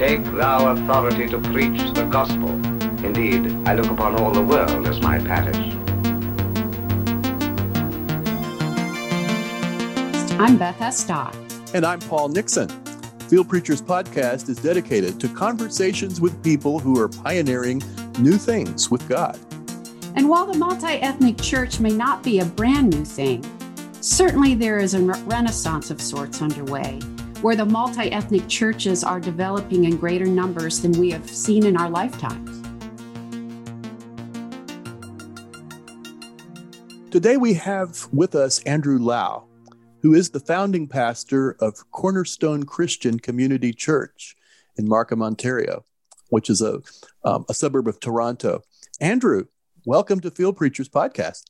Take thou authority to preach the gospel. Indeed, I look upon all the world as my parish. I'm Beth Estock. And I'm Paul Nixon. Field Preachers Podcast is dedicated to conversations with people who are pioneering new things with God. And while the multi ethnic church may not be a brand new thing, certainly there is a renaissance of sorts underway where the multi ethnic churches are developing in greater numbers than we have seen in our lifetimes. Today we have with us Andrew Lau, who is the founding pastor of Cornerstone Christian Community Church in Markham, Ontario, which is a, um, a suburb of Toronto. Andrew, welcome to Field Preachers Podcast.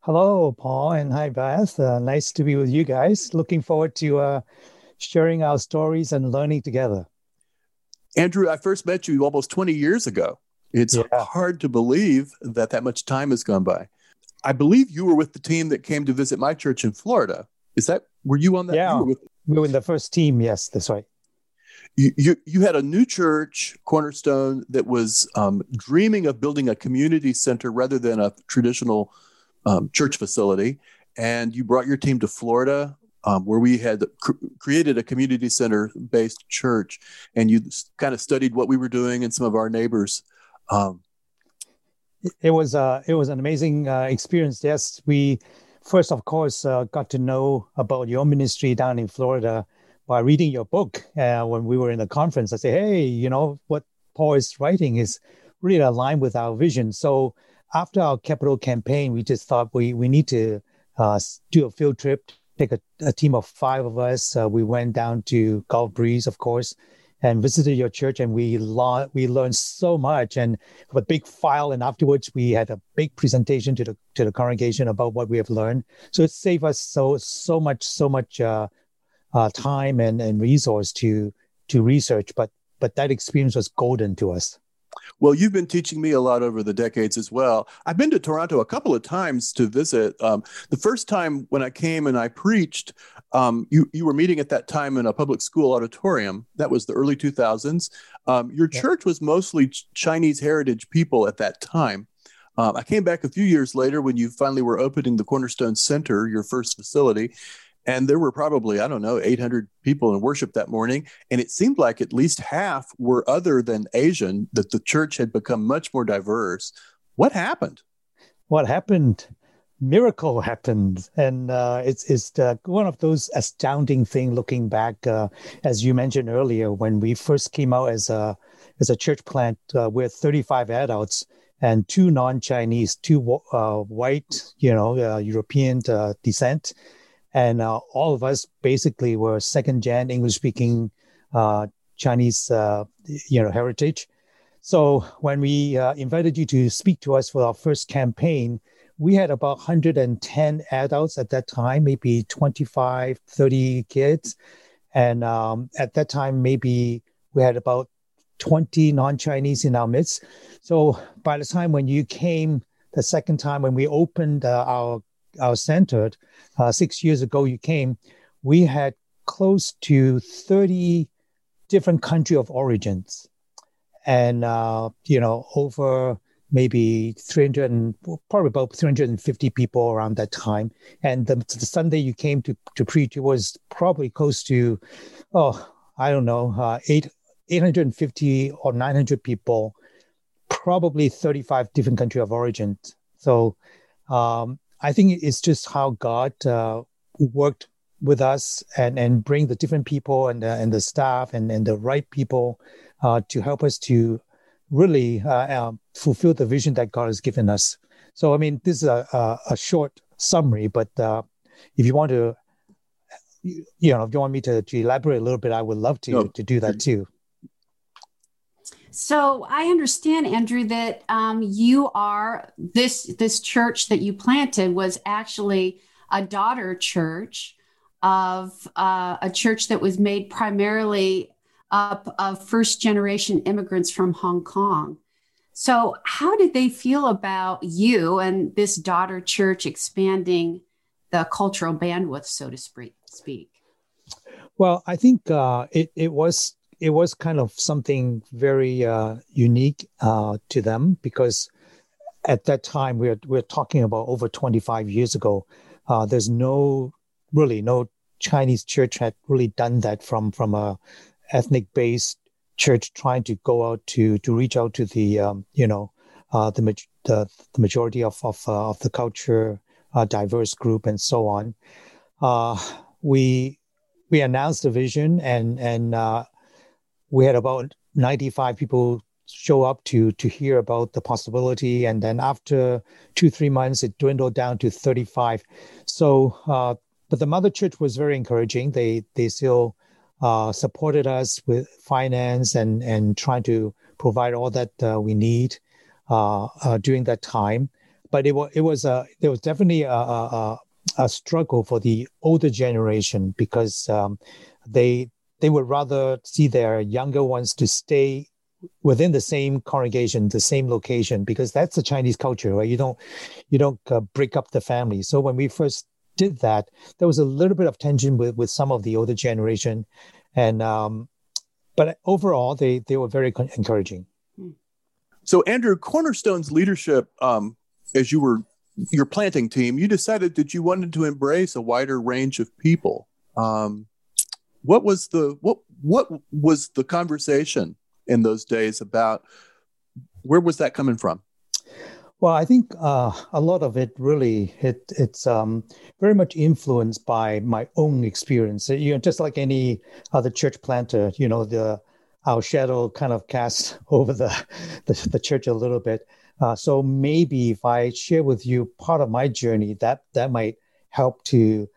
Hello, Paul, and hi, Beth. Uh, nice to be with you guys. Looking forward to uh, sharing our stories and learning together. Andrew, I first met you almost 20 years ago. It's yeah. hard to believe that that much time has gone by. I believe you were with the team that came to visit my church in Florida. Is that were you on that? Yeah, were we were in the first team. Yes, that's right. You, you, you had a new church, Cornerstone, that was um, dreaming of building a community center rather than a traditional um, church facility. And you brought your team to Florida um, where we had cr- created a community center based church and you kind of studied what we were doing and some of our neighbors um, it was uh, it was an amazing uh, experience. Yes we first of course uh, got to know about your ministry down in florida by reading your book uh, when we were in the conference. I say hey you know what paul is writing is really aligned with our vision. So after our capital campaign we just thought we we need to uh, do a field trip take a, a team of five of us. Uh, we went down to Gulf Breeze, of course, and visited your church, and we lo- we learned so much, and a big file. And afterwards, we had a big presentation to the to the congregation about what we have learned. So it saved us so so much so much uh, uh, time and and resource to to research. But but that experience was golden to us. Well, you've been teaching me a lot over the decades as well. I've been to Toronto a couple of times to visit. Um, the first time when I came and I preached, um, you you were meeting at that time in a public school auditorium. That was the early 2000s. Um, your yeah. church was mostly Chinese heritage people at that time. Um, I came back a few years later when you finally were opening the Cornerstone Center, your first facility, and there were probably i don't know 800 people in worship that morning. And it seemed like at least half were other than asian that the church had become much more diverse. What happened? What happened? Miracle happened. And uh, it's, it's uh, one of those astounding thing looking back uh, as you mentioned earlier when we first came out as a as a church plant uh, with 35 adults and two non-chinese two uh, white you know uh, european descent and uh, all of us basically were second gen English speaking uh, Chinese, uh, you know, heritage. So when we uh, invited you to speak to us for our first campaign, we had about 110 adults at that time, maybe 25, 30 kids. And um, at that time, maybe we had about 20 non-Chinese in our midst. So by the time when you came the second time when we opened uh, our our center uh, six years ago you came, we had close to 30 different country of origins. And uh, you know over maybe 300 and probably about 350 people around that time. And the, the sunday you came to, to preach it was probably close to oh i don't know uh, 8 850 or 900 people probably 35 different country of origin so um, I think it's just how God uh, worked with us and, and bring the different people and the, and the staff and, and the right people uh, to help us to really uh, um, fulfill the vision that God has given us. So, I mean, this is a, a, a short summary, but uh, if you want to, you know, if you want me to, to elaborate a little bit, I would love to, no. to do that too. So I understand, Andrew, that um, you are this this church that you planted was actually a daughter church of uh, a church that was made primarily up of first generation immigrants from Hong Kong. So, how did they feel about you and this daughter church expanding the cultural bandwidth, so to speak? Well, I think uh, it, it was it was kind of something very uh, unique uh, to them because at that time we're we're talking about over 25 years ago. Uh, there's no really no Chinese church had really done that from from a ethnic based church trying to go out to to reach out to the um, you know uh, the, the, the majority of of, uh, of the culture uh, diverse group and so on. We we announced the vision and and uh, we had about 95 people show up to to hear about the possibility. And then after two three months it dwindled down to 35 so uh, but the mother church was very encouraging. They they still uh, supported us with finance and and trying to provide all that uh, we need uh, uh, during that time. But it was it was a there was definitely a, a, a struggle for the older generation because um, they they would rather see their younger ones to stay within the same congregation, the same location, because that's the Chinese culture, right? You don't you don't uh, break up the family. So when we first did that, there was a little bit of tension with with some of the older generation, and um, but overall they they were very encouraging. So Andrew, Cornerstone's leadership, um, as you were your planting team, you decided that you wanted to embrace a wider range of people. Um, what was the what what was the conversation in those days about? Where was that coming from? Well, I think uh, a lot of it really it it's um, very much influenced by my own experience. You know, just like any other church planter, you know, the our shadow kind of casts over the the, the church a little bit. Uh, so maybe if I share with you part of my journey, that that might help to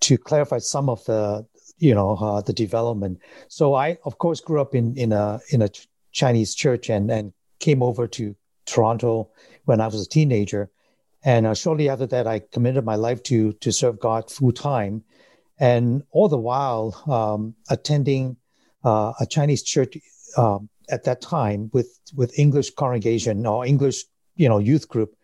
to clarify some of the you know uh, the development. So I, of course, grew up in in a in a Chinese church and and came over to Toronto when I was a teenager, and uh, shortly after that, I committed my life to to serve God full time, and all the while um, attending uh, a Chinese church um, at that time with with English congregation or English you know youth group,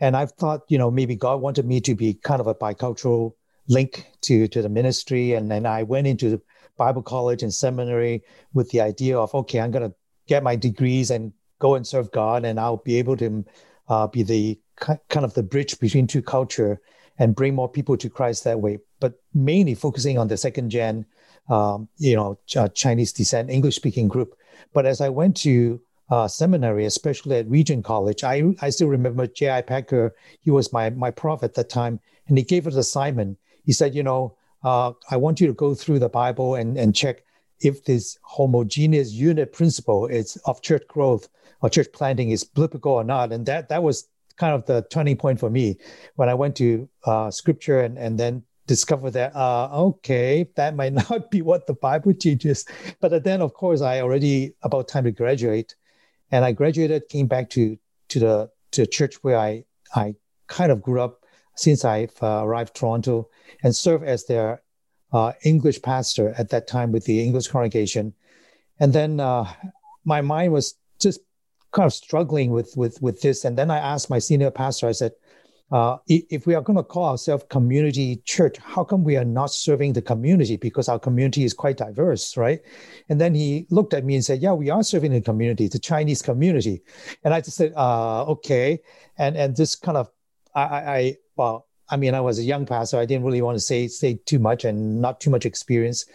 and I thought you know maybe God wanted me to be kind of a bicultural link to to the ministry and then i went into bible college and seminary with the idea of okay i'm going to get my degrees and go and serve god and i'll be able to uh, be the kind of the bridge between two culture and bring more people to christ that way but mainly focusing on the second gen um, you know uh, chinese descent english speaking group but as i went to uh, seminary, especially at Regent College. I, I still remember J.I. Packer. He was my, my prof at that time, and he gave us assignment he said, you know, uh, I want you to go through the Bible and, and check if this homogeneous unit principle is of church growth or church planting is biblical or not. And that that was kind of the turning point for me when I went to uh, scripture and, and then discovered that uh, okay, that might not be what the Bible teaches. But then, of course, I already about time to graduate, and I graduated, came back to to the to church where I I kind of grew up since I've uh, arrived Toronto and served as their uh, English pastor at that time with the English congregation. And then uh, my mind was just kind of struggling with, with, with this. And then I asked my senior pastor, I said, uh, if we are going to call ourselves community church, how come we are not serving the community? Because our community is quite diverse, right? And then he looked at me and said, "Yeah, we are serving the community, the Chinese community." And I just said, uh, "Okay," and and this kind of I, I well, I mean, I was a young pastor. I didn't really want to say say too much and not too much experience.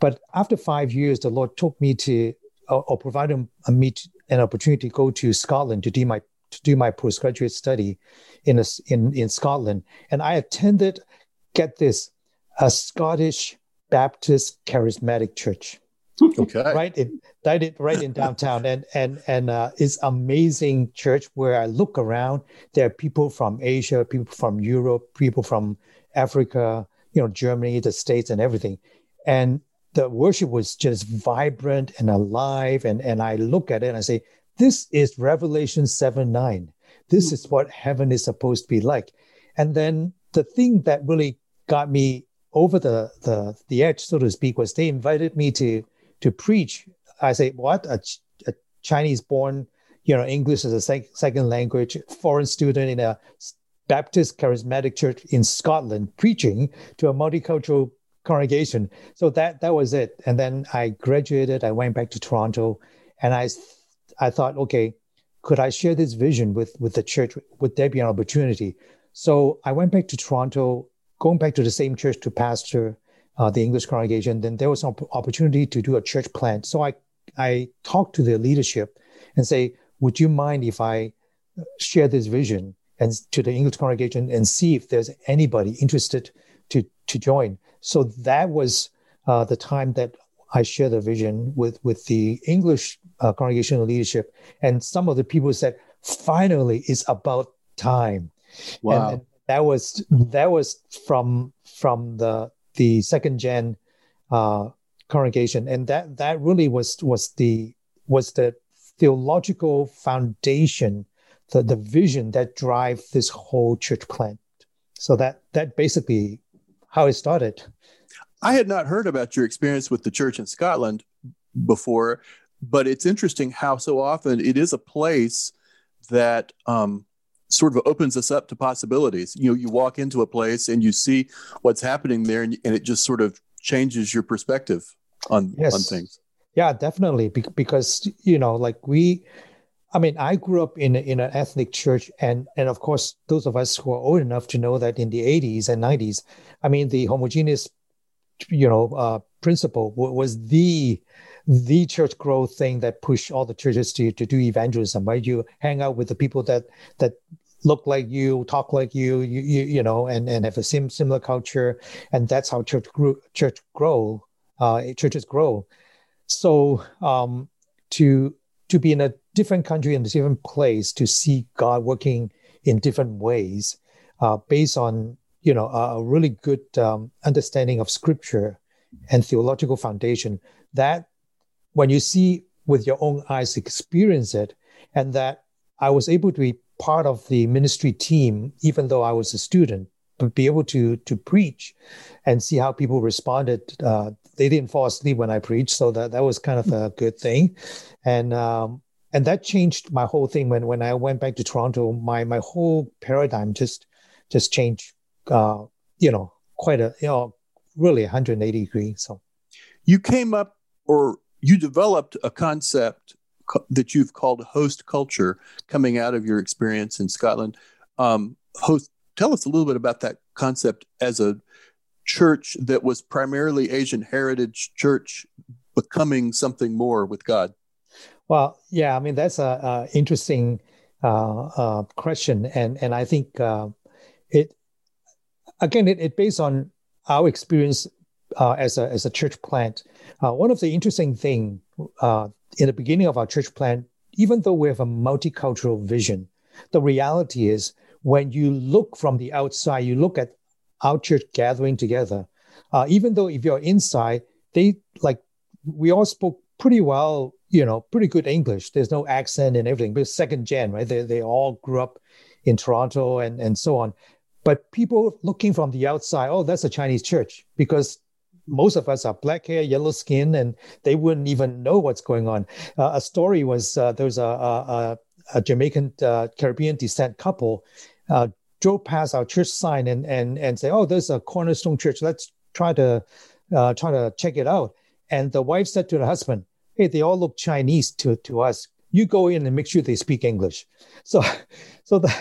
But after five years, the Lord took me to or, or provided meet an opportunity to go to Scotland to do my to do my postgraduate study in a, in in Scotland, and I attended. Get this, a Scottish Baptist charismatic church. Okay. right in right right in downtown, and and and uh, it's amazing church where I look around. There are people from Asia, people from Europe, people from Africa, you know, Germany, the States, and everything. And the worship was just vibrant and alive. And and I look at it and I say, this is Revelation seven nine. This is what heaven is supposed to be like. And then the thing that really got me over the the the edge, so to speak, was they invited me to to preach. I say, what a, a Chinese born, you know, English as a sec- second language, foreign student in a Baptist charismatic church in Scotland preaching to a multicultural congregation. So that that was it. And then I graduated. I went back to Toronto, and I I thought, okay, could I share this vision with with the church? Would there be an opportunity? So I went back to Toronto, going back to the same church to pastor uh, the English congregation. Then there was an opportunity to do a church plant. So I I talked to the leadership and say, would you mind if I share this vision and to the English congregation and see if there's anybody interested to to join? So that was uh, the time that I shared the vision with with the English uh, congregational leadership, and some of the people said, "Finally, it's about time." Wow. And that was that was from from the the second gen uh, congregation, and that that really was was the was the theological foundation, the the vision that drive this whole church plant. So that that basically how it started. I had not heard about your experience with the church in Scotland before, but it's interesting how so often it is a place that um, sort of opens us up to possibilities. You know, you walk into a place and you see what's happening there, and, and it just sort of changes your perspective on yes. on things. Yeah, definitely. Be- because you know, like we, I mean, I grew up in in an ethnic church, and and of course, those of us who are old enough to know that in the '80s and '90s, I mean, the homogeneous, you know, uh, principle was the the church growth thing that push all the churches to, to do evangelism, right? You hang out with the people that that look like you, talk like you, you, you, you know, and, and have a sim, similar culture. And that's how church grew, church grow, uh, churches grow. So um, to to be in a different country in a different place to see God working in different ways, uh, based on you know a, really good um, understanding of Scripture and theological foundation. That when you see with your own eyes, experience it, and that I was able to be part of the ministry team, even though I was a student, but be able to to preach and see how people responded. Uh, they didn't fall asleep when I preached, so that that was kind of a good thing, and um, and that changed my whole thing. When when I went back to Toronto, my my whole paradigm just just changed. Uh, you know, quite a you know really 180 degrees. So you came up or you developed a concept that you've called host culture coming out of your experience in Scotland. Um, host, tell us a little bit about that concept as a church that was primarily Asian heritage church becoming something more with God. Well, yeah, I mean that's a, a interesting uh, uh, question, and and I think uh, it again it, it based on our experience uh, as a as a church plant. Uh, one of the interesting thing uh, in the beginning of our church plant, even though we have a multicultural vision, the reality is when you look from the outside, you look at our church gathering together. Uh, even though if you're inside, they like we all spoke pretty well, you know, pretty good English. There's no accent and everything. But second gen, right? They they all grew up in Toronto and and so on. But people looking from the outside, oh, that's a Chinese church because most of us are black hair, yellow skin, and they wouldn't even know what's going on. Uh, a story was uh, there was a, a, a Jamaican uh, Caribbean descent couple uh, drove past our church sign and and and say, "Oh, there's a Cornerstone Church. Let's try to uh, try to check it out." And the wife said to the husband, "Hey, they all look Chinese to to us. You go in and make sure they speak English." So, so the,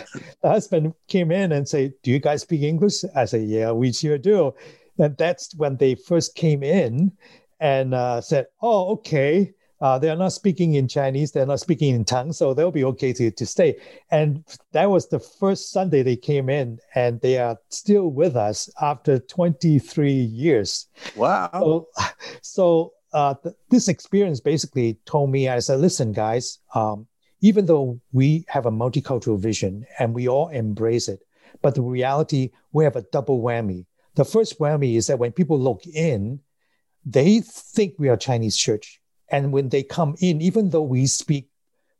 the husband came in and say, "Do you guys speak English?" I said, "Yeah, we sure do." And that's when they first came in and uh, said, "Oh, okay." Uh, they're not speaking in Chinese. They're not speaking in tongues, so they'll be okay to, to stay. And that was the first Sunday they came in, and they are still with us after 23 years. Wow. So, so uh, th- this experience basically told me, I said, listen, guys, um, even though we have a multicultural vision and we all embrace it, but the reality, we have a double whammy. The first whammy is that when people look in, they think we are Chinese church and when they come in, even though we speak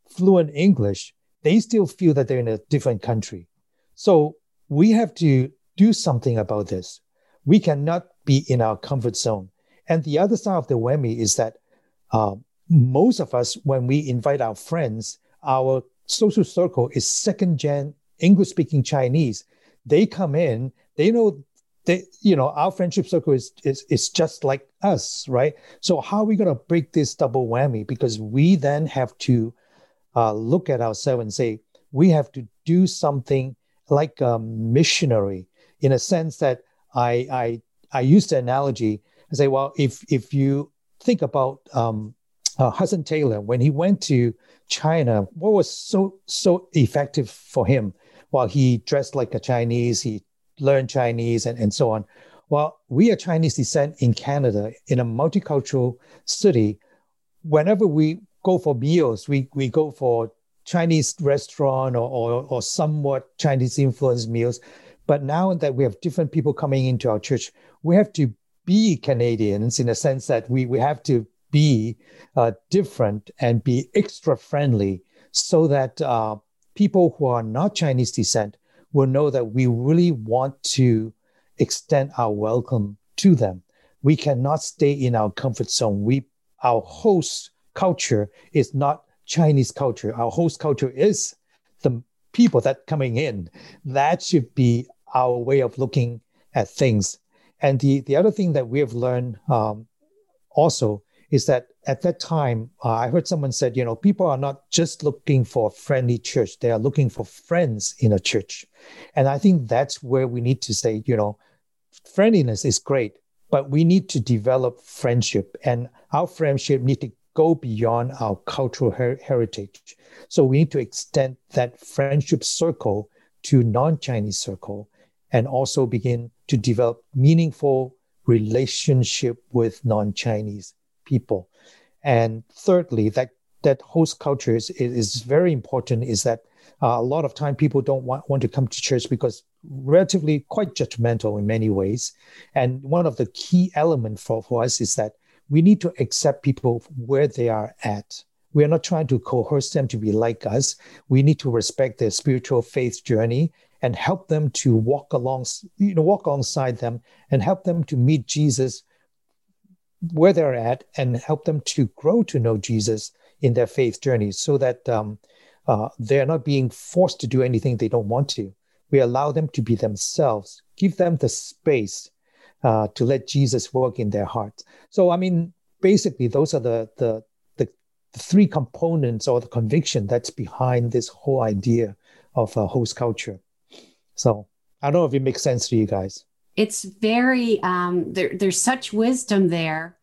fluent English, they still feel that they're in a different country. So we have to do something about this. We cannot be in our comfort zone. And the other side of the whammy is that uh, most of us, when we invite our friends, our social circle is second gen English speaking Chinese. They come in, they know they, you know, our friendship circle is, is is just like us, right? So how are we going to break this double whammy? Because we then have to uh, look at ourselves and say we have to do something like a missionary in a sense that I I I use the analogy and say, well, if if you think about um, uh, Hudson Taylor when he went to China, what was so so effective for him? While he dressed like a Chinese, he learn Chinese and, and so on. Well, we are Chinese descent in Canada in a multicultural city. Whenever we go for meals, we, we go for Chinese restaurant or, or, or somewhat Chinese influenced meals. But now that we have different people coming into our church, we have to be Canadians in a sense that we, we have to be uh, different and be extra friendly so that uh, people who are not Chinese descent will know that we really want to extend our welcome to them. We cannot stay in our comfort zone. We, our host culture is not Chinese culture. Our host culture is the people that coming in. That should be our way of looking at things. And the, the other thing that we have learned um, also is that at that time, uh, I heard someone said, you know, people are not just looking for a friendly church; they are looking for friends in a church, and I think that's where we need to say, you know, friendliness is great, but we need to develop friendship, and our friendship need to go beyond our cultural her- heritage. So we need to extend that friendship circle to non-Chinese circle, and also begin to develop meaningful relationship with non-Chinese people. And thirdly, that that host culture is, is very important. Is that uh, a lot of time people don't want, want to come to church because relatively quite judgmental in many ways. And one of the key elements for, for us is that we need to accept people where they are at. We are not trying to coerce them to be like us. We need to respect their spiritual faith journey and help them to walk along, you know, walk alongside them and help them to meet Jesus where they're at and help them to grow to know Jesus in their faith journey so that um, uh, they're not being forced to do anything they don't want to. We allow them to be themselves, give them the space uh, to let Jesus work in their hearts. So, I mean, basically, those are the, the, the, the three components or the conviction that's behind this whole idea of a host culture. So, I don't know if it makes sense to you guys it's very um, there, there's such wisdom there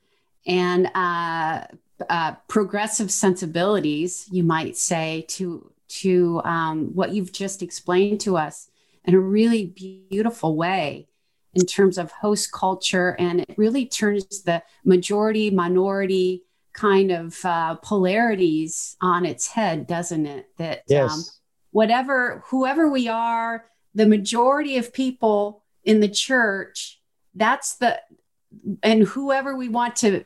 and uh, uh, progressive sensibilities you might say to to um, what you've just explained to us in a really beautiful way in terms of host culture and it really turns the majority minority kind of uh, polarities on its head doesn't it that um, yes. um, whatever whoever we are the majority of people in the church that's the and whoever we want to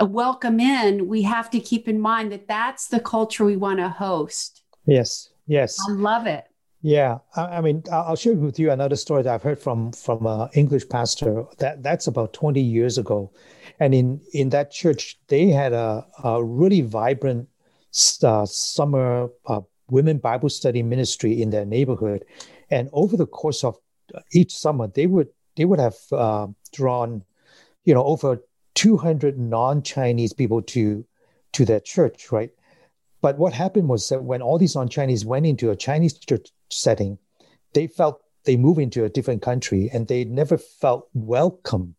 welcome in we have to keep in mind that that's the culture we want to host. Yes yes. I love it. Yeah i, I mean i'll share with you another story that i've heard from from an english pastor that that's about 20 years ago. And in in that church they had a, a really vibrant uh, summer uh, women bible study ministry in their neighborhood. And over the course of each summer they would they would have uh, drawn, you know, over 200 non-Chinese people to to their church, right? But what happened was that when all these non-Chinese went into a Chinese church setting, they felt they moved into a different country and they never felt welcome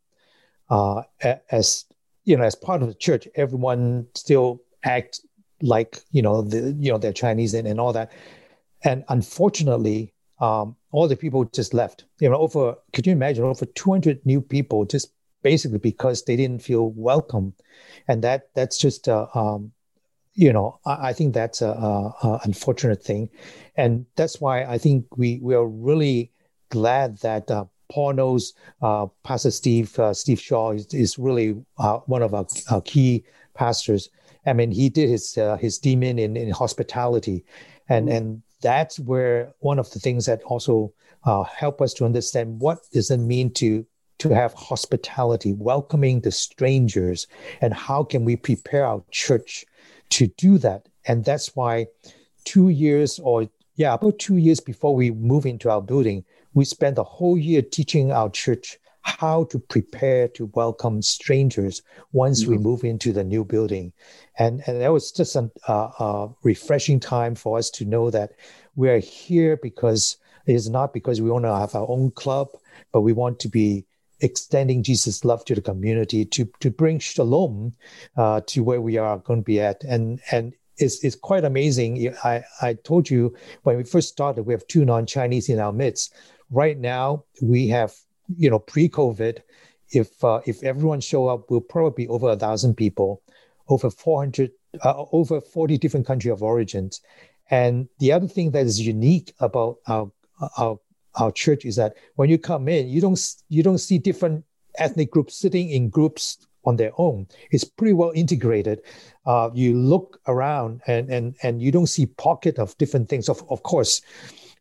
uh, as you know as part of the church. Everyone still act like you know the you know they're Chinese and, and all that. And unfortunately, um, all the people just left. You know, over could you imagine over 200 new people just basically because they didn't feel welcome, and that that's just uh, um, you know I, I, think that's a, a, a, unfortunate thing, and that's why I think we we are really glad that. Uh, Paul knows uh, Pastor Steve uh, Steve Shaw is, is really uh, one of our, our, key pastors. I mean, he did his uh, his DMin in, in hospitality, and and that's where one of the things that also uh, help us to understand what does it mean to to have hospitality, welcoming the strangers, and how can we prepare our church to do that? And that's why two years or yeah, about two years before we move into our building, we spent the whole year teaching our church how to prepare to welcome strangers once mm-hmm. we move into the new building. And, and that was just a, a refreshing time for us to know that we're here because it is not because we want to have our own club, but we want to be extending Jesus' love to the community to to bring shalom uh, to where we are going to be at. And and it's, it's quite amazing. I, I told you when we first started, we have two non-Chinese in our midst. Right now, we have you know pre-COVID, if uh, if everyone show up, we'll probably be over a thousand people, over 400, uh, over 40 different country of origins. And the other thing that is unique about our our our church is that when you come in, you don't you don't see different ethnic groups sitting in groups on their own. It's pretty well integrated. Uh, you look around and and and you don't see pocket of different things. Of of course,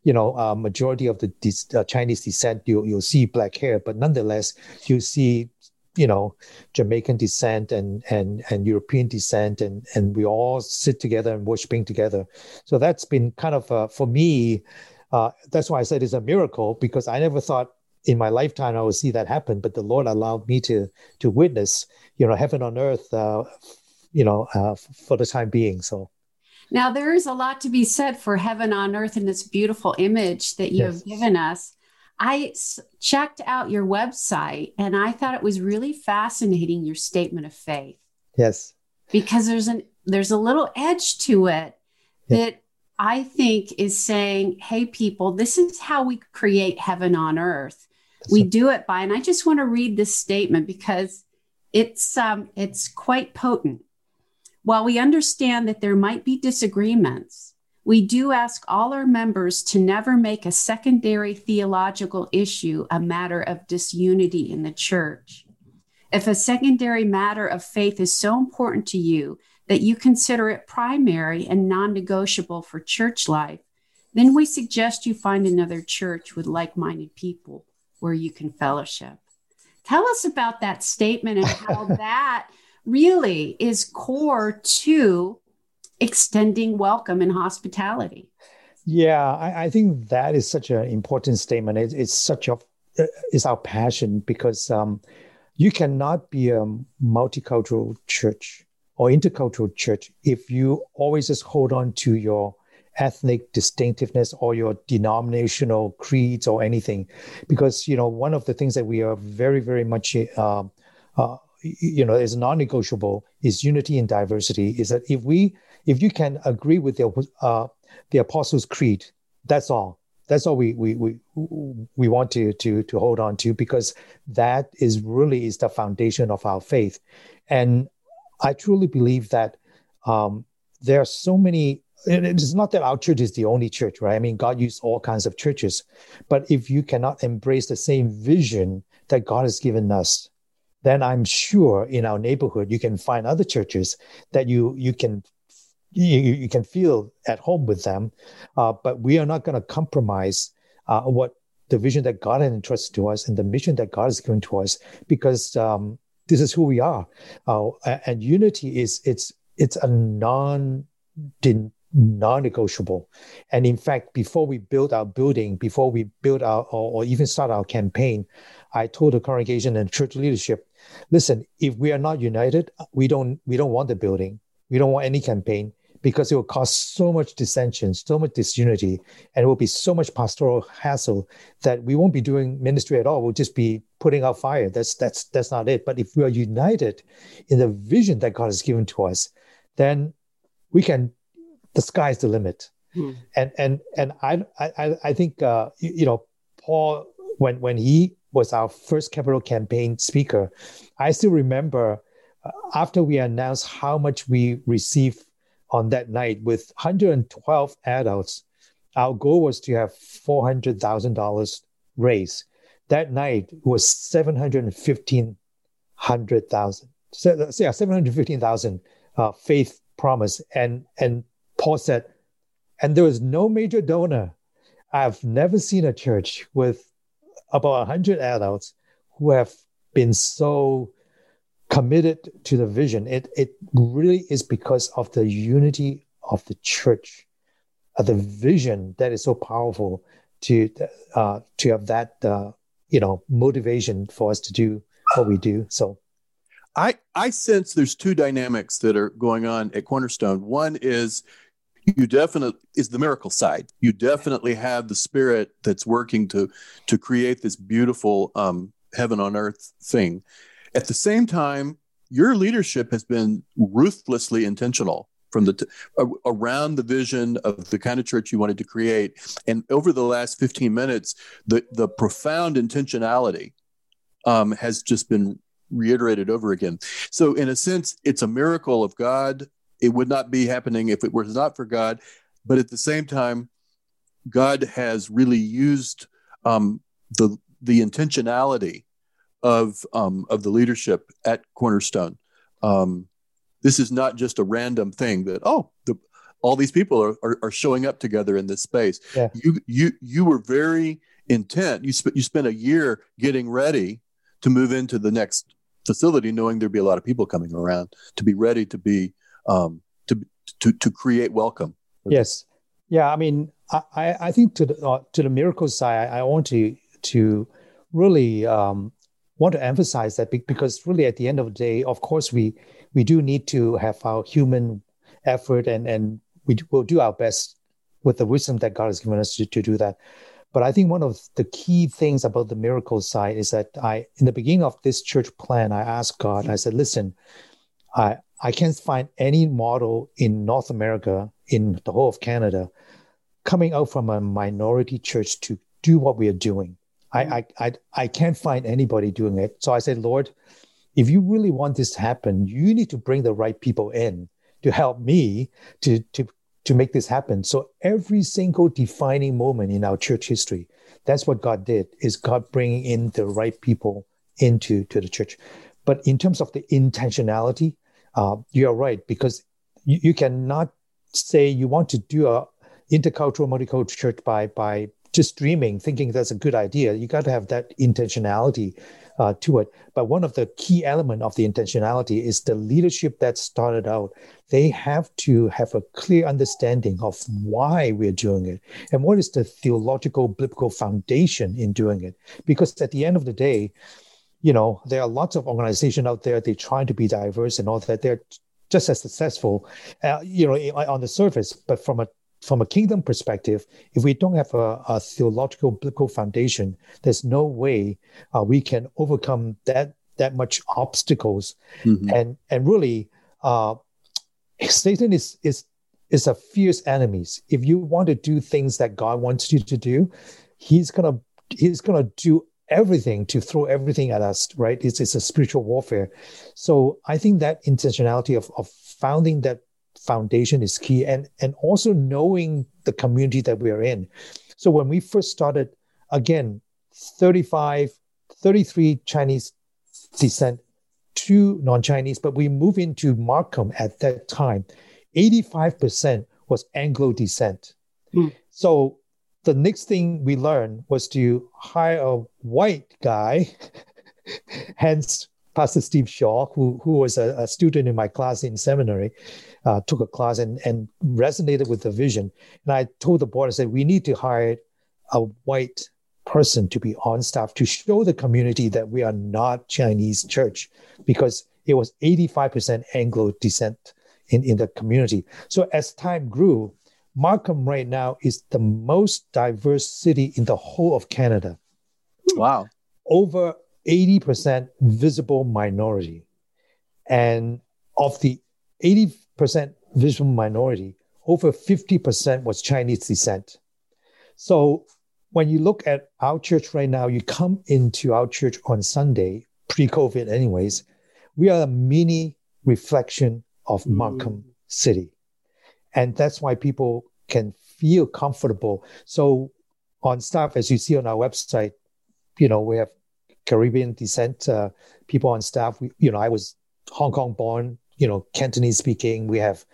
you know, uh, majority of the uh, Chinese descent, you you'll see black hair, but nonetheless, you see you know Jamaican descent and and and European descent and and we all sit together and worshiping together. So that's been kind of uh, for me. Uh, that's why I said it's a miracle because I never thought in my lifetime I would see that happen, but the Lord allowed me to to witness, you know, heaven on earth, uh, you know, uh, for the time being. So. Now there is a lot to be said for heaven on earth in this beautiful image that you yes. have given us. I checked out your website and I thought it was really fascinating your statement of faith. Yes. Because there's an there's a little edge to it yeah. that I think is saying, "Hey people, this is how we create heaven on earth. That's we a- do it by." And I just want to read this statement because it's um it's quite potent. While we understand that there might be disagreements, we do ask all our members to never make a secondary theological issue a matter of disunity in the church. If a secondary matter of faith is so important to you that you consider it primary and non negotiable for church life, then we suggest you find another church with like minded people where you can fellowship. Tell us about that statement and how that really is core to extending welcome and hospitality. Yeah, I, I think that is such an important statement. It, it's such a it's our passion because um, you cannot be a multicultural church or intercultural church if you always just hold on to your ethnic distinctiveness or your denominational creeds or anything because you know one of the things that we are very very much uh, uh, you know is non-negotiable is unity and diversity is that if we if you can agree with the uh, the Apostles' Creed, that's all. That's all we we we we want to to to hold on to because that is really is the foundation of our faith, and I truly believe that um, there are so many. It's not that our church is the only church, right? I mean, God used all kinds of churches, but if you cannot embrace the same vision that God has given us, then I'm sure in our neighborhood you can find other churches that you you can you, you can feel at home with them, uh, but we are not going to compromise uh, what the vision that God has entrusted to us and the mission that God has given to us because um, this is who we are. Uh, and unity is it's it's a non non-negotiable. And in fact, before we build our building, before we build our or, or even start our campaign, I told the congregation and church leadership, listen, if we are not united, we don't we don't want the building. We don't want any campaign because it will cause so much dissension, so much disunity, and it will be so much pastoral hassle that we won't be doing ministry at all. We'll just be putting out fire. That's that's that's not it. But if we are united in the vision that God has given to us, then we can. The sky's the limit. Hmm. And and and I I I think uh, you, you know Paul when when he was our first capital campaign speaker, I still remember uh, after we announced how much we received on that night with 112 adults. Our goal was to have $400,000 raised. That night was 715,000. So, yeah, 715,000 uh, faith promise. And, and Paul said, and there was no major donor. I've never seen a church with about 100 adults who have been so committed to the vision. It it really is because of the unity of the church, of the vision that is so powerful to uh, to have that uh, you know motivation for us to do what we do. So. I, I sense there's two dynamics that are going on at Cornerstone. One is you definitely is the miracle side. You definitely have the spirit that's working to to create this beautiful um, heaven on earth thing. At the same time, your leadership has been ruthlessly intentional from the t- around the vision of the kind of church you wanted to create. And over the last 15 minutes, the the profound intentionality um, has just been reiterated over again. So, in a sense, it's a miracle of God it would not be happening if it was not for God. But at the same time, God has really used um, the the intentionality of um, of the leadership at Cornerstone. Um, this is not just a random thing that oh the, all these people are, are, are showing up together in this space. Yeah. You you you were very intent. You spent you spent a year getting ready to move into the next facility, knowing there'd be a lot of people coming around to be ready to be um, to to to create welcome. Yes, yeah. I mean, I I think to the uh, to the miracle side, I, I want to to really um, want to emphasize that because really at the end of the day, of course, we we do need to have our human effort and and we will do our best with the wisdom that God has given us to, to do that. But I think one of the key things about the miracle side is that I, in the beginning of this church plan, I asked God, I said, listen, I, I can't find any model in North America, in the whole of Canada, coming out from a minority church to do what we are doing. I, mm-hmm. I, I, I can't find anybody doing it. So I said, Lord, if you really want this to happen, you need to bring the right people in to help me to, to, to make this happen. So every single defining moment in our church history, that's what God did, is God bringing in the right people into to the church. But in terms of the intentionality, uh, you're right because you, you, cannot say you want to do a intercultural multicultural church by by just dreaming, thinking that's a good idea. You got to have that intentionality uh, to it. But one of the key element of the intentionality is the leadership that started out. They have to have a clear understanding of why we're doing it and what is the theological biblical foundation in doing it. Because at the end of the day, you know, there are lots of organizations out there. They're trying to be diverse and all that. They're just as successful, uh, you know, on the surface. But from a from a kingdom perspective, if we don't have a, a theological biblical foundation, there's no way uh, we can overcome that that much obstacles. Mm-hmm. And and really, uh, Satan is is is a fierce enemy. If you want to do things that God wants you to do, he's gonna he's gonna do everything to throw everything at us, right? It's, it's a spiritual warfare. So I think that intentionality of, of founding that foundation is key and, and also knowing the community that we are in. So when we first started, again, 35, 33 Chinese descent, two non-Chinese, but we moved into Markham at that time. 85% was Anglo descent. Mm. So the next thing we learned was to hire a white guy, hence Pastor Steve Shaw, who, who was a, a student in my class in seminary, uh, took a class and, and resonated with the vision. And I told the board, I said, we need to hire a white person to be on staff to show the community that we are not Chinese church because it was 85% Anglo descent in, in the community. So as time grew, Markham right now is the most diverse city in the whole of Canada. Wow. Over 80% visible minority. And of the 80% visible minority, over 50% was Chinese descent. So when you look at our church right now, you come into our church on Sunday, pre COVID, anyways, we are a mini reflection of Markham mm. City. And that's why people can feel comfortable. So on staff, as you see on our website, you know, we have Caribbean descent uh, people on staff. We, you know, I was Hong Kong born, you know, Cantonese speaking. We have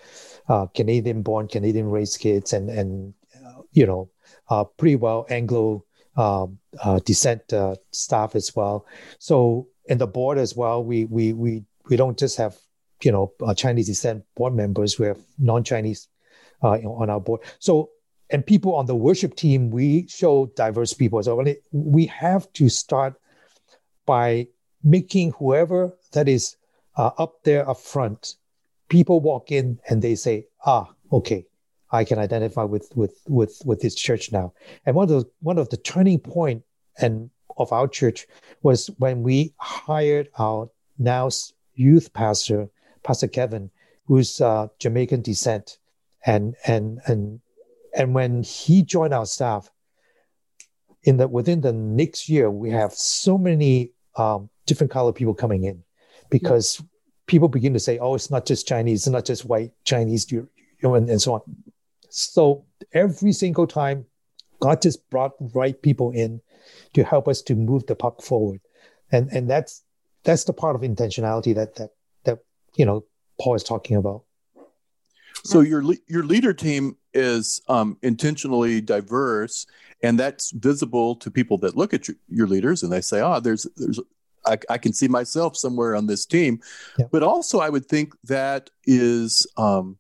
uh, Canadian born, Canadian raised kids, and and uh, you know, uh, pretty well Anglo um, uh, descent uh, staff as well. So in the board as well, we we we we don't just have you know Chinese descent board members. We have non-Chinese uh, on our board. So and people on the worship team, we show diverse people. So we have to start by making whoever that is uh, up there up front, people walk in and they say, ah, okay, I can identify with with with with this church now. And one of the one of the turning point and of our church was when we hired our now youth pastor, Pastor Kevin, who's uh, Jamaican descent, and and and and when he joined our staff, in the within the next year, we have so many um, different color people coming in, because people begin to say, "Oh, it's not just Chinese, it's not just white Chinese, you know, and, and so on." So every single time, God just brought right people in to help us to move the puck forward, and and that's that's the part of intentionality that that that you know Paul is talking about. So your your leader team is um, intentionally diverse, and that's visible to people that look at your, your leaders and they say, "Ah, oh, there's there's I, I, can see myself somewhere on this team." Yeah. But also, I would think that is um,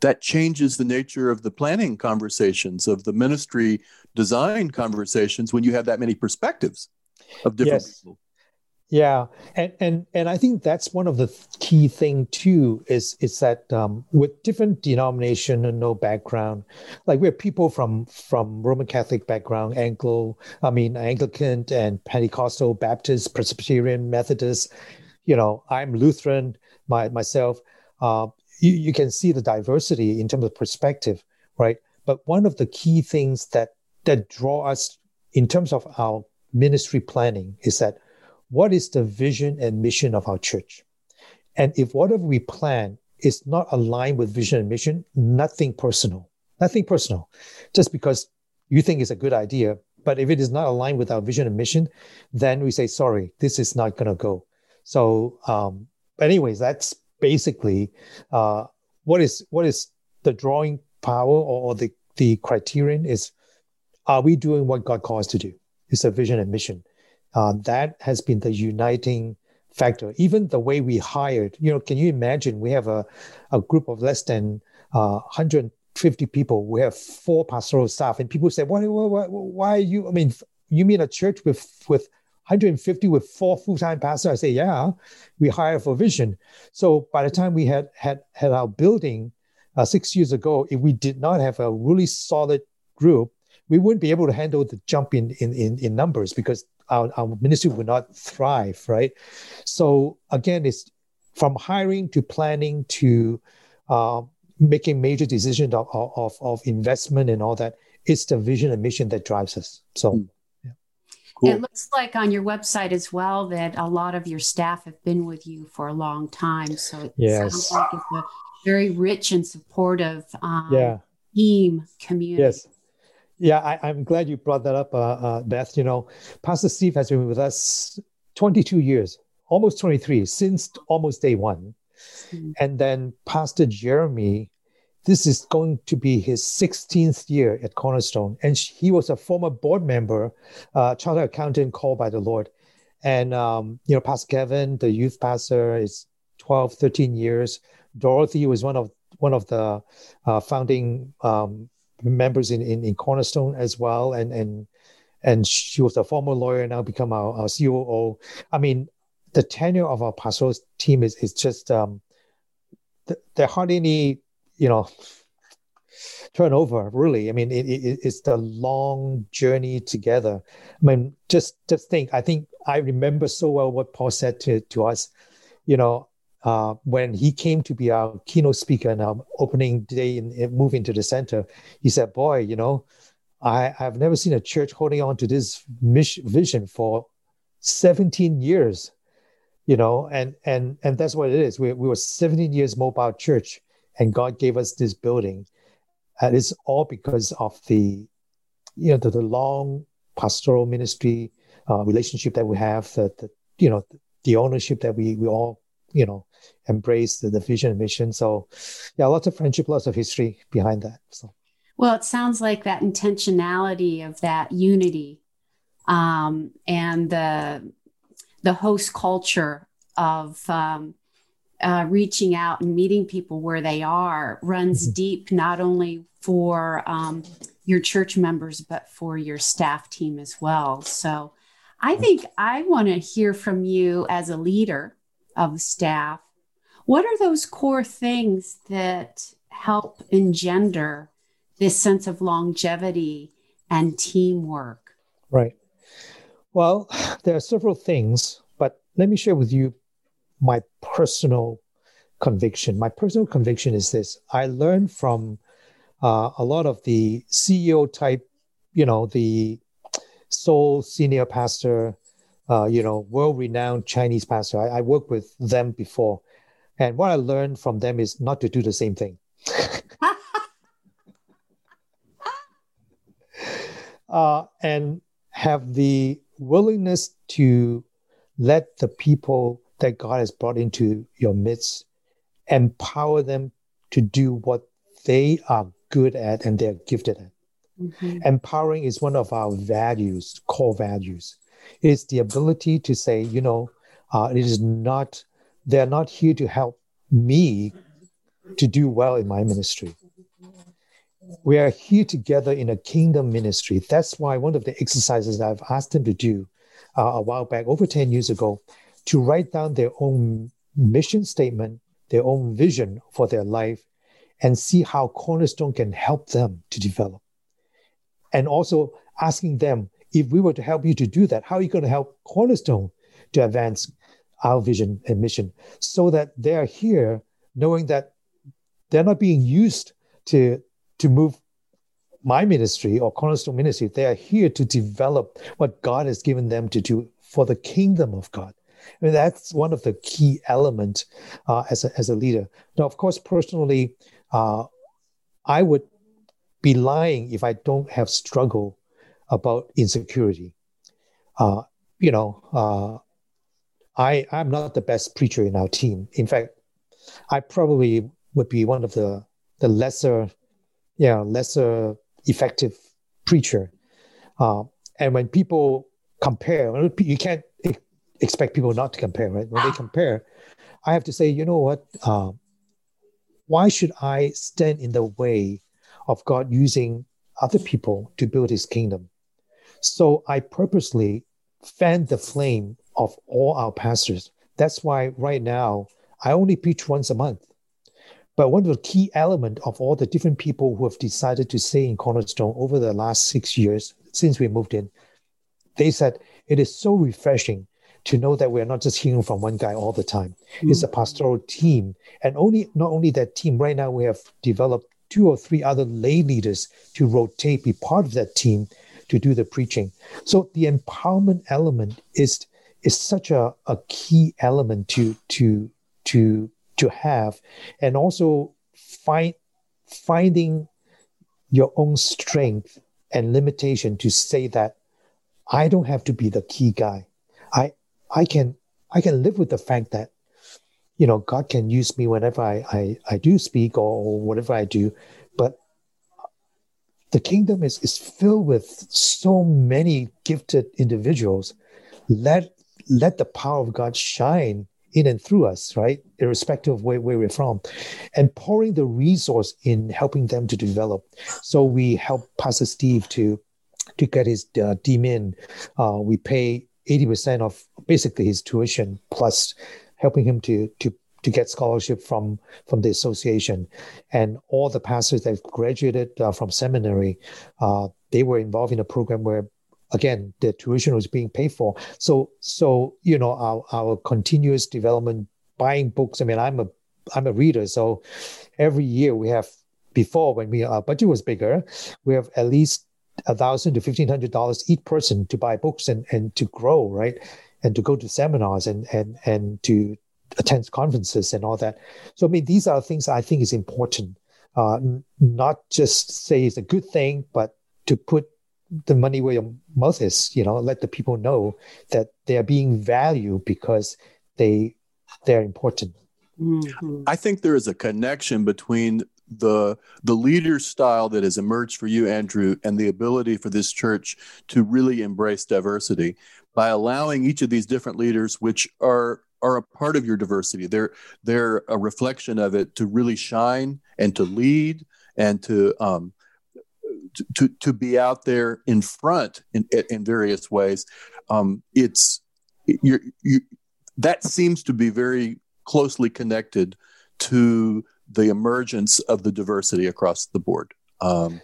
that changes the nature of the planning conversations of the ministry design conversations when you have that many perspectives of different yes. people. Yeah, and and and I think that's one of the key thing too is is that um, with different denomination and no background, like we're people from from Roman Catholic background, Anglo, I mean Anglican and Pentecostal, Baptist, Presbyterian, Methodist. You know, I'm Lutheran my myself. Uh, you, you can see the diversity in terms of perspective, right? But one of the key things that that draw us in terms of our ministry planning is that what is the vision and mission of our church? And if whatever we plan is not aligned with vision and mission, nothing personal, nothing personal, just because you think it's a good idea. But if it is not aligned with our vision and mission, then we say, sorry, this is not going to go. So, um, anyways, that's basically uh, what is what is the drawing power or, or the the criterion is are we doing what God calls us to do? It's a vision and mission. Uh, that has been the uniting factor. Even the way we hired, you know, can you imagine? We have a, a group of less than uh, 150 people. We have four pastoral staff, and people say, "Why, why, why are you?" I mean, you mean a church with with 150 with four full-time pastors? I say, yeah, we hire for vision. So by the time we had had had our building uh, six years ago, if we did not have a really solid group, we wouldn't be able to handle the jump in in in, in numbers because our, our ministry would not thrive, right? So again, it's from hiring to planning to uh, making major decisions of, of, of investment and all that. It's the vision and mission that drives us. So. Mm. Cool. It looks like on your website as well that a lot of your staff have been with you for a long time. So it yes. sounds like it's a very rich and supportive um, yeah. team community. Yes. Yeah, I, am glad you brought that up, uh, uh, Beth. You know, Pastor Steve has been with us 22 years, almost 23, since almost day one. Mm-hmm. And then Pastor Jeremy, this is going to be his 16th year at Cornerstone. And he was a former board member, uh, chartered accountant called by the Lord. And, um, you know, Pastor Kevin, the youth pastor, is 12, 13 years. Dorothy was one of one of the uh, founding um, members in, in, in Cornerstone as well, and and and she was a former lawyer, now become our, our COO. I mean, the tenure of our pastoral team is is just um, th- there hardly any you know turnover really. I mean it, it, it's the long journey together. I mean just just think i think i remember so well what paul said to, to us you know uh, when he came to be our keynote speaker and our opening day and move into the center, he said, "Boy, you know, I have never seen a church holding on to this mission, vision for 17 years." You know, and and and that's what it is. We we were 17 years mobile church, and God gave us this building, and it's all because of the, you know, the, the long pastoral ministry uh, relationship that we have, the, the you know the ownership that we we all you know embrace the, the vision and mission. So, yeah, lots of friendship, lots of history behind that. So, well, it sounds like that intentionality of that unity um, and the the host culture of um, uh, reaching out and meeting people where they are runs mm-hmm. deep, not only for um, your church members, but for your staff team as well. So I think I want to hear from you as a leader of staff. What are those core things that help engender this sense of longevity and teamwork? Right. Well, there are several things, but let me share with you my personal conviction. My personal conviction is this I learned from uh, a lot of the CEO type, you know, the sole senior pastor, uh, you know, world renowned Chinese pastor. I, I worked with them before. And what I learned from them is not to do the same thing. uh, and have the willingness to let the people that God has brought into your midst empower them to do what they are good at and they're gifted at. Mm-hmm. Empowering is one of our values, core values. It's the ability to say, you know, uh, it is not, they're not here to help me to do well in my ministry. We are here together in a kingdom ministry. That's why one of the exercises I've asked them to do uh, a while back, over 10 years ago, to write down their own mission statement, their own vision for their life, and see how Cornerstone can help them to develop. And also asking them, if we were to help you to do that, how are you going to help Cornerstone to advance our vision and mission so that they're here knowing that they're not being used to, to move my ministry or Cornerstone ministry. They are here to develop what God has given them to do for the kingdom of God. I mean, that's one of the key elements uh, as, a, as a leader. Now, of course, personally, uh, I would be lying if I don't have struggle about insecurity. Uh, you know, uh, I I'm not the best preacher in our team. In fact, I probably would be one of the the lesser, yeah, lesser effective preacher. Uh, and when people compare, you can't expect people not to compare, right? When they compare, I have to say, you know what? Uh, why should I stand in the way of God using other people to build his kingdom? So I purposely fan the flame of all our pastors. That's why right now I only preach once a month. But one of the key elements of all the different people who have decided to stay in Cornerstone over the last six years since we moved in, they said it is so refreshing to know that we're not just hearing from one guy all the time. Mm-hmm. It's a pastoral team. And only not only that team, right now we have developed two or three other lay leaders to rotate, be part of that team to do the preaching. So the empowerment element is is such a, a key element to to to to have. And also find finding your own strength and limitation to say that I don't have to be the key guy. I I can I can live with the fact that you know God can use me whenever I I, I do speak or, or whatever I do, the kingdom is is filled with so many gifted individuals. Let let the power of God shine in and through us, right? Irrespective of where, where we're from, and pouring the resource in helping them to develop. So we help Pastor Steve to to get his uh, DMin. Uh, we pay 80% of basically his tuition plus helping him to to to get scholarship from from the association. And all the pastors that graduated uh, from seminary uh, they were involved in a program where again the tuition was being paid for. So so you know our, our continuous development buying books i mean i'm a i'm a reader. So every year we have before when we our budget was bigger we have at least a thousand to fifteen hundred dollars each person to buy books and and to grow right? And to go to seminars and and and to attend conferences and all that. So i mean these are things i think is important. Uh, not just say it's a good thing but to put the money where your mouth is you know let the people know that they are being valued because they they're important. Mm-hmm. i think there is a connection between the the leader style that has emerged for you andrew and the ability for this church to really embrace diversity by allowing each of these different leaders which are are a part of your diversity they're they're a reflection of it to really shine and to lead and to um to to be out there in front in in various ways. Um, it's you you that seems to be very closely connected to the emergence of the diversity across the board. Um,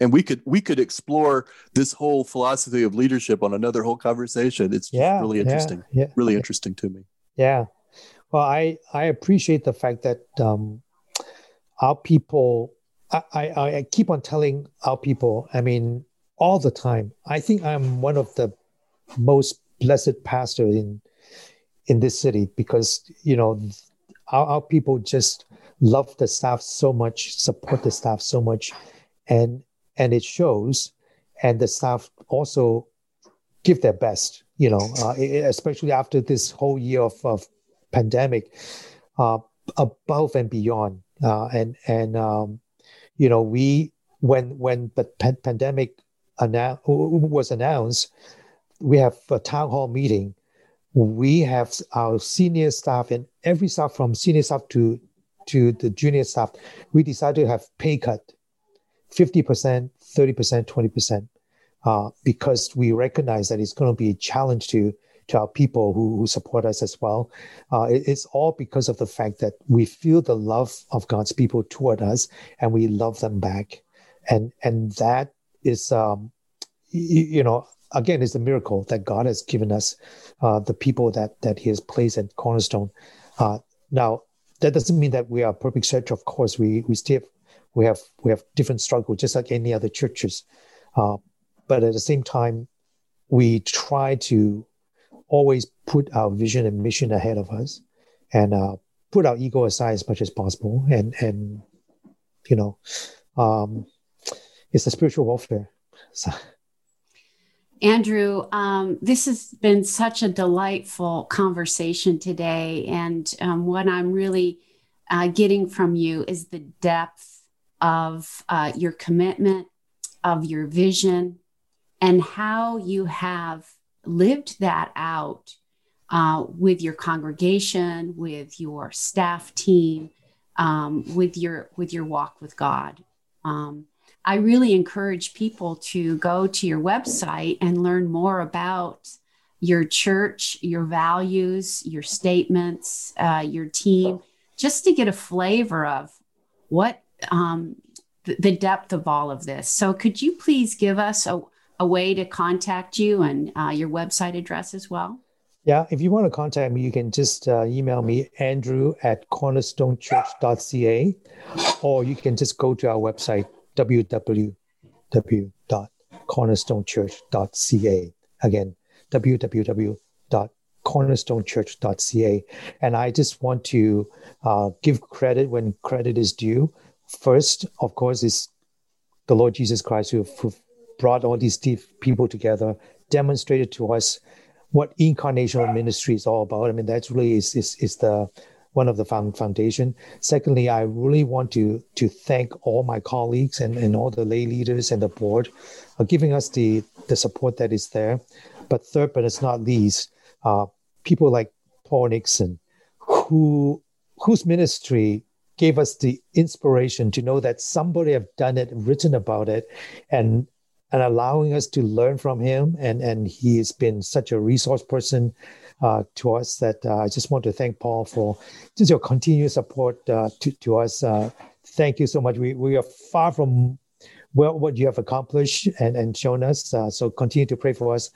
and we could we could explore this whole philosophy of leadership on another whole conversation. It's yeah, really interesting. Yeah, yeah. Really interesting to me. Yeah. Well, I I appreciate the fact that um, our people. I, I I keep on telling our people. I mean, all the time. I think I'm one of the most blessed pastor in in this city because you know our, our people just love the staff so much, support the staff so much, and and it shows. And the staff also give their best, you know, uh, especially after this whole year of, of pandemic, uh, above and beyond. Uh, and and um, you know, we when when the pan- pandemic annou- was announced, we have a town hall meeting. We have our senior staff and every staff from senior staff to to the junior staff. We decided to have pay cut, fifty percent, 30%, 20%, uh, because we recognize that it's going to be a challenge to, to our people who, who support us as well. Uh, it, it's all because of the fact that we feel the love of God's people toward us and we love them back. And, and that is, um, you, you know, again, is a miracle that God has given us, uh, the people that, that he has placed at Cornerstone. Uh, now, that doesn't mean that we are perfect church. Of course, we, we still have we have we have different struggles just like any other churches uh, but at the same time we try to always put our vision and mission ahead of us and uh, put our ego aside as much as possible and and you know um, it's a spiritual warfare so. Andrew, um, this has been such a delightful conversation today. And um, what I'm really uh, getting from you is the depth of uh, your commitment, of your vision, and how you have lived that out uh, with your congregation, with your staff team, um, with your with your walk with God. Um, I really encourage people to go to your website and learn more about your church, your values, your statements, uh, your team, just to get a flavor of what um, the, the depth of all of this. So, could you please give us a, a way to contact you and uh, your website address as well? Yeah, if you want to contact me, you can just uh, email me, andrew at cornerstonechurch.ca, or you can just go to our website, www.cornerstonechurch.ca. Again, www.cornerstonechurch.ca. And I just want to uh, give credit when credit is due. First, of course, is the Lord Jesus Christ who, who brought all these people together, demonstrated to us what incarnational ministry is all about. I mean, that's really is, is, is the one of the foundation. Secondly, I really want to to thank all my colleagues and, and all the lay leaders and the board for giving us the, the support that is there. But third, but it's not least, uh, people like Paul Nixon, who whose ministry gave us the inspiration to know that somebody have done it, written about it, and and allowing us to learn from him. And and he has been such a resource person uh, to us that uh, I just want to thank Paul for just your continued support uh, to to us. Uh, thank you so much. We we are far from well what you have accomplished and and shown us. Uh, so continue to pray for us.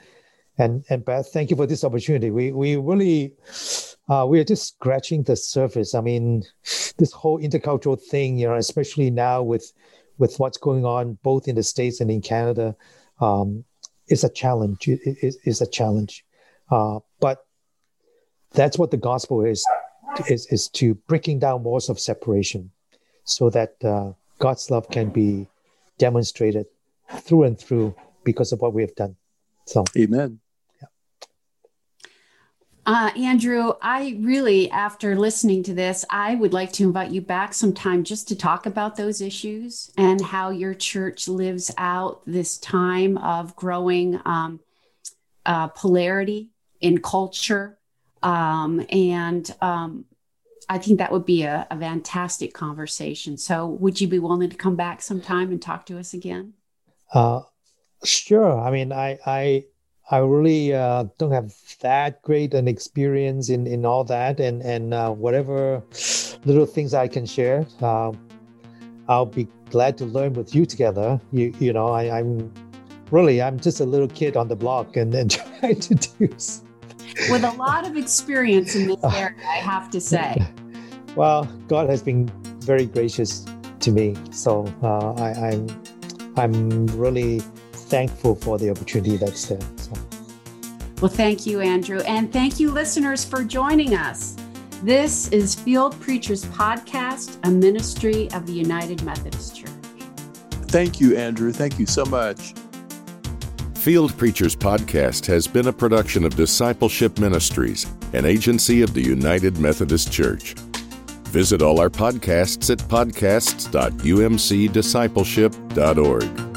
And and Beth, thank you for this opportunity. We we really uh, we are just scratching the surface. I mean, this whole intercultural thing, you know, especially now with with what's going on both in the states and in Canada, um, is a challenge. It is a challenge, uh, but that's what the gospel is, is is to breaking down walls of separation, so that uh, God's love can be demonstrated through and through because of what we have done. So, Amen. Uh, Andrew, I really, after listening to this, I would like to invite you back sometime just to talk about those issues and how your church lives out this time of growing um, uh, polarity in culture. Um, and um, I think that would be a, a fantastic conversation. So, would you be willing to come back sometime and talk to us again? Uh, sure. I mean, I I I really uh, don't have that great an experience in in all that, and and uh, whatever little things I can share, uh, I'll be glad to learn with you together. You you know, I, I'm really I'm just a little kid on the block, and then trying to do. With a lot of experience in this area, I have to say. Well, God has been very gracious to me, so uh, I, I'm I'm really thankful for the opportunity that's there. So. Well, thank you, Andrew. And thank you, listeners, for joining us. This is Field Preachers Podcast, a ministry of the United Methodist Church. Thank you, Andrew. Thank you so much. Field Preachers Podcast has been a production of Discipleship Ministries, an agency of the United Methodist Church. Visit all our podcasts at podcasts.umcdiscipleship.org.